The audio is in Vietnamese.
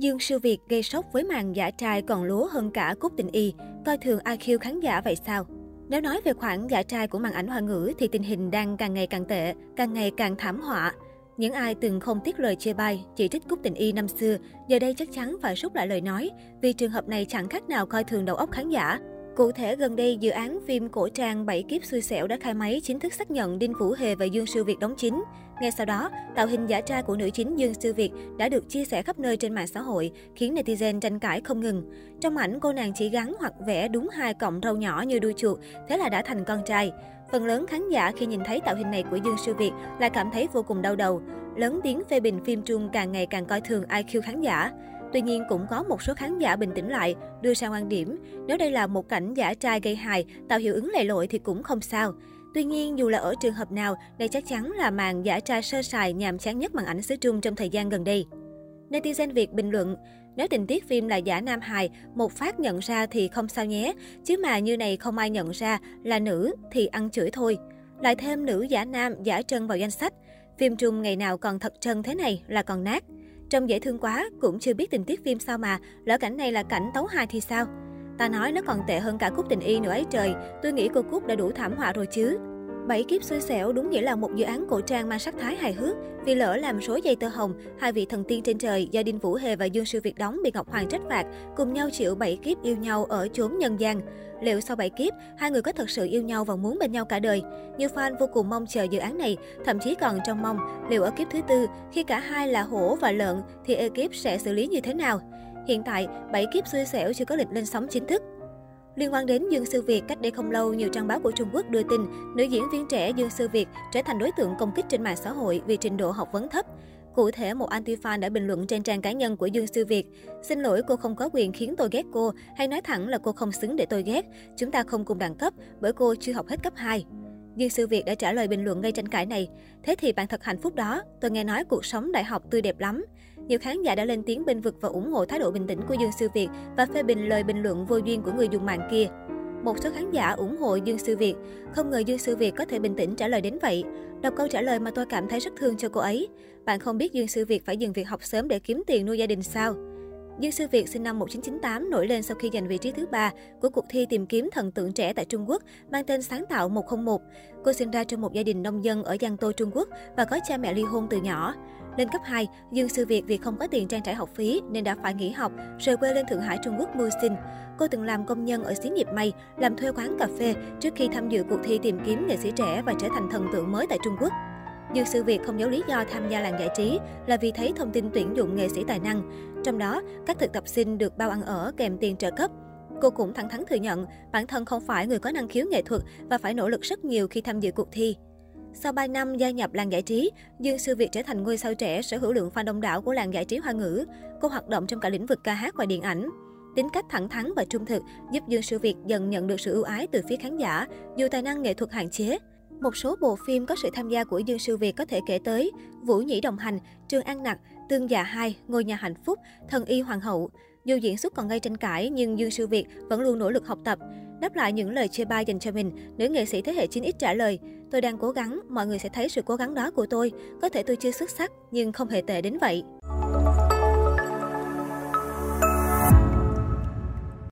Dương Sư Việt gây sốc với màn giả trai còn lúa hơn cả cúc tình y, coi thường IQ khán giả vậy sao? Nếu nói về khoản giả trai của màn ảnh hoa ngữ thì tình hình đang càng ngày càng tệ, càng ngày càng thảm họa. Những ai từng không tiếc lời chê bai, chỉ trích Cúc Tình Y năm xưa, giờ đây chắc chắn phải rút lại lời nói, vì trường hợp này chẳng khác nào coi thường đầu óc khán giả. Cụ thể, gần đây, dự án phim cổ trang Bảy kiếp xui xẻo đã khai máy chính thức xác nhận Đinh Vũ Hề và Dương siêu Việt đóng chính. Ngay sau đó, tạo hình giả trai của nữ chính Dương siêu Việt đã được chia sẻ khắp nơi trên mạng xã hội, khiến netizen tranh cãi không ngừng. Trong ảnh, cô nàng chỉ gắn hoặc vẽ đúng hai cọng râu nhỏ như đuôi chuột, thế là đã thành con trai. Phần lớn khán giả khi nhìn thấy tạo hình này của Dương siêu Việt lại cảm thấy vô cùng đau đầu. Lớn tiếng phê bình phim Trung càng ngày càng coi thường IQ khán giả. Tuy nhiên cũng có một số khán giả bình tĩnh lại, đưa ra quan điểm, nếu đây là một cảnh giả trai gây hài, tạo hiệu ứng lệ lội thì cũng không sao. Tuy nhiên, dù là ở trường hợp nào, đây chắc chắn là màn giả trai sơ sài nhàm chán nhất màn ảnh xứ Trung trong thời gian gần đây. Netizen Việt bình luận, nếu tình tiết phim là giả nam hài, một phát nhận ra thì không sao nhé, chứ mà như này không ai nhận ra là nữ thì ăn chửi thôi. Lại thêm nữ giả nam, giả trân vào danh sách. Phim Trung ngày nào còn thật trân thế này là còn nát. Trông dễ thương quá, cũng chưa biết tình tiết phim sao mà, lỡ cảnh này là cảnh tấu hài thì sao? Ta nói nó còn tệ hơn cả Cúc Tình Y nữa ấy trời, tôi nghĩ cô Cúc đã đủ thảm họa rồi chứ. Bảy kiếp xui xẻo đúng nghĩa là một dự án cổ trang mang sắc thái hài hước. Vì lỡ làm số dây tơ hồng, hai vị thần tiên trên trời do Đinh Vũ Hề và Dương Sư Việt đóng bị Ngọc Hoàng trách phạt, cùng nhau chịu bảy kiếp yêu nhau ở chốn nhân gian. Liệu sau bảy kiếp, hai người có thật sự yêu nhau và muốn bên nhau cả đời? Nhiều fan vô cùng mong chờ dự án này, thậm chí còn trong mong liệu ở kiếp thứ tư, khi cả hai là hổ và lợn, thì ekip sẽ xử lý như thế nào? Hiện tại, bảy kiếp xui xẻo chưa có lịch lên sóng chính thức. Liên quan đến Dương Sư Việt, cách đây không lâu, nhiều trang báo của Trung Quốc đưa tin nữ diễn viên trẻ Dương Sư Việt trở thành đối tượng công kích trên mạng xã hội vì trình độ học vấn thấp. Cụ thể, một anti-fan đã bình luận trên trang cá nhân của Dương Sư Việt. Xin lỗi, cô không có quyền khiến tôi ghét cô, hay nói thẳng là cô không xứng để tôi ghét. Chúng ta không cùng đẳng cấp, bởi cô chưa học hết cấp 2. Dương Sư Việt đã trả lời bình luận gây tranh cãi này. Thế thì bạn thật hạnh phúc đó, tôi nghe nói cuộc sống đại học tươi đẹp lắm. Nhiều khán giả đã lên tiếng bênh vực và ủng hộ thái độ bình tĩnh của Dương Sư Việt và phê bình lời bình luận vô duyên của người dùng mạng kia. Một số khán giả ủng hộ Dương Sư Việt. Không ngờ Dương Sư Việt có thể bình tĩnh trả lời đến vậy. Đọc câu trả lời mà tôi cảm thấy rất thương cho cô ấy. Bạn không biết Dương Sư Việt phải dừng việc học sớm để kiếm tiền nuôi gia đình sao? Dương Sư Việt sinh năm 1998 nổi lên sau khi giành vị trí thứ ba của cuộc thi tìm kiếm thần tượng trẻ tại Trung Quốc mang tên Sáng tạo 101. Cô sinh ra trong một gia đình nông dân ở Giang Tô, Trung Quốc và có cha mẹ ly hôn từ nhỏ. Lên cấp 2, Dương Sư Việt vì không có tiền trang trải học phí nên đã phải nghỉ học, rời quê lên Thượng Hải, Trung Quốc mưu sinh. Cô từng làm công nhân ở xí nghiệp may, làm thuê quán cà phê trước khi tham dự cuộc thi tìm kiếm nghệ sĩ trẻ và trở thành thần tượng mới tại Trung Quốc. Dương Sư Việt không giấu lý do tham gia làng giải trí là vì thấy thông tin tuyển dụng nghệ sĩ tài năng. Trong đó, các thực tập sinh được bao ăn ở kèm tiền trợ cấp. Cô cũng thẳng thắn thừa nhận bản thân không phải người có năng khiếu nghệ thuật và phải nỗ lực rất nhiều khi tham dự cuộc thi. Sau 3 năm gia nhập làng giải trí, Dương Sư Việt trở thành ngôi sao trẻ sở hữu lượng fan đông đảo của làng giải trí hoa ngữ. Cô hoạt động trong cả lĩnh vực ca hát và điện ảnh. Tính cách thẳng thắn và trung thực giúp Dương Sư Việt dần nhận được sự ưu ái từ phía khán giả, dù tài năng nghệ thuật hạn chế. Một số bộ phim có sự tham gia của Dương Sư Việt có thể kể tới Vũ Nhĩ Đồng Hành, Trường An Nặc, Tương Già Hai, Ngôi Nhà Hạnh Phúc, Thần Y Hoàng Hậu. Dù diễn xuất còn gây tranh cãi nhưng Dương Sư Việt vẫn luôn nỗ lực học tập. Đáp lại những lời chê bai dành cho mình, nữ nghệ sĩ thế hệ 9X trả lời, tôi đang cố gắng, mọi người sẽ thấy sự cố gắng đó của tôi. Có thể tôi chưa xuất sắc, nhưng không hề tệ đến vậy.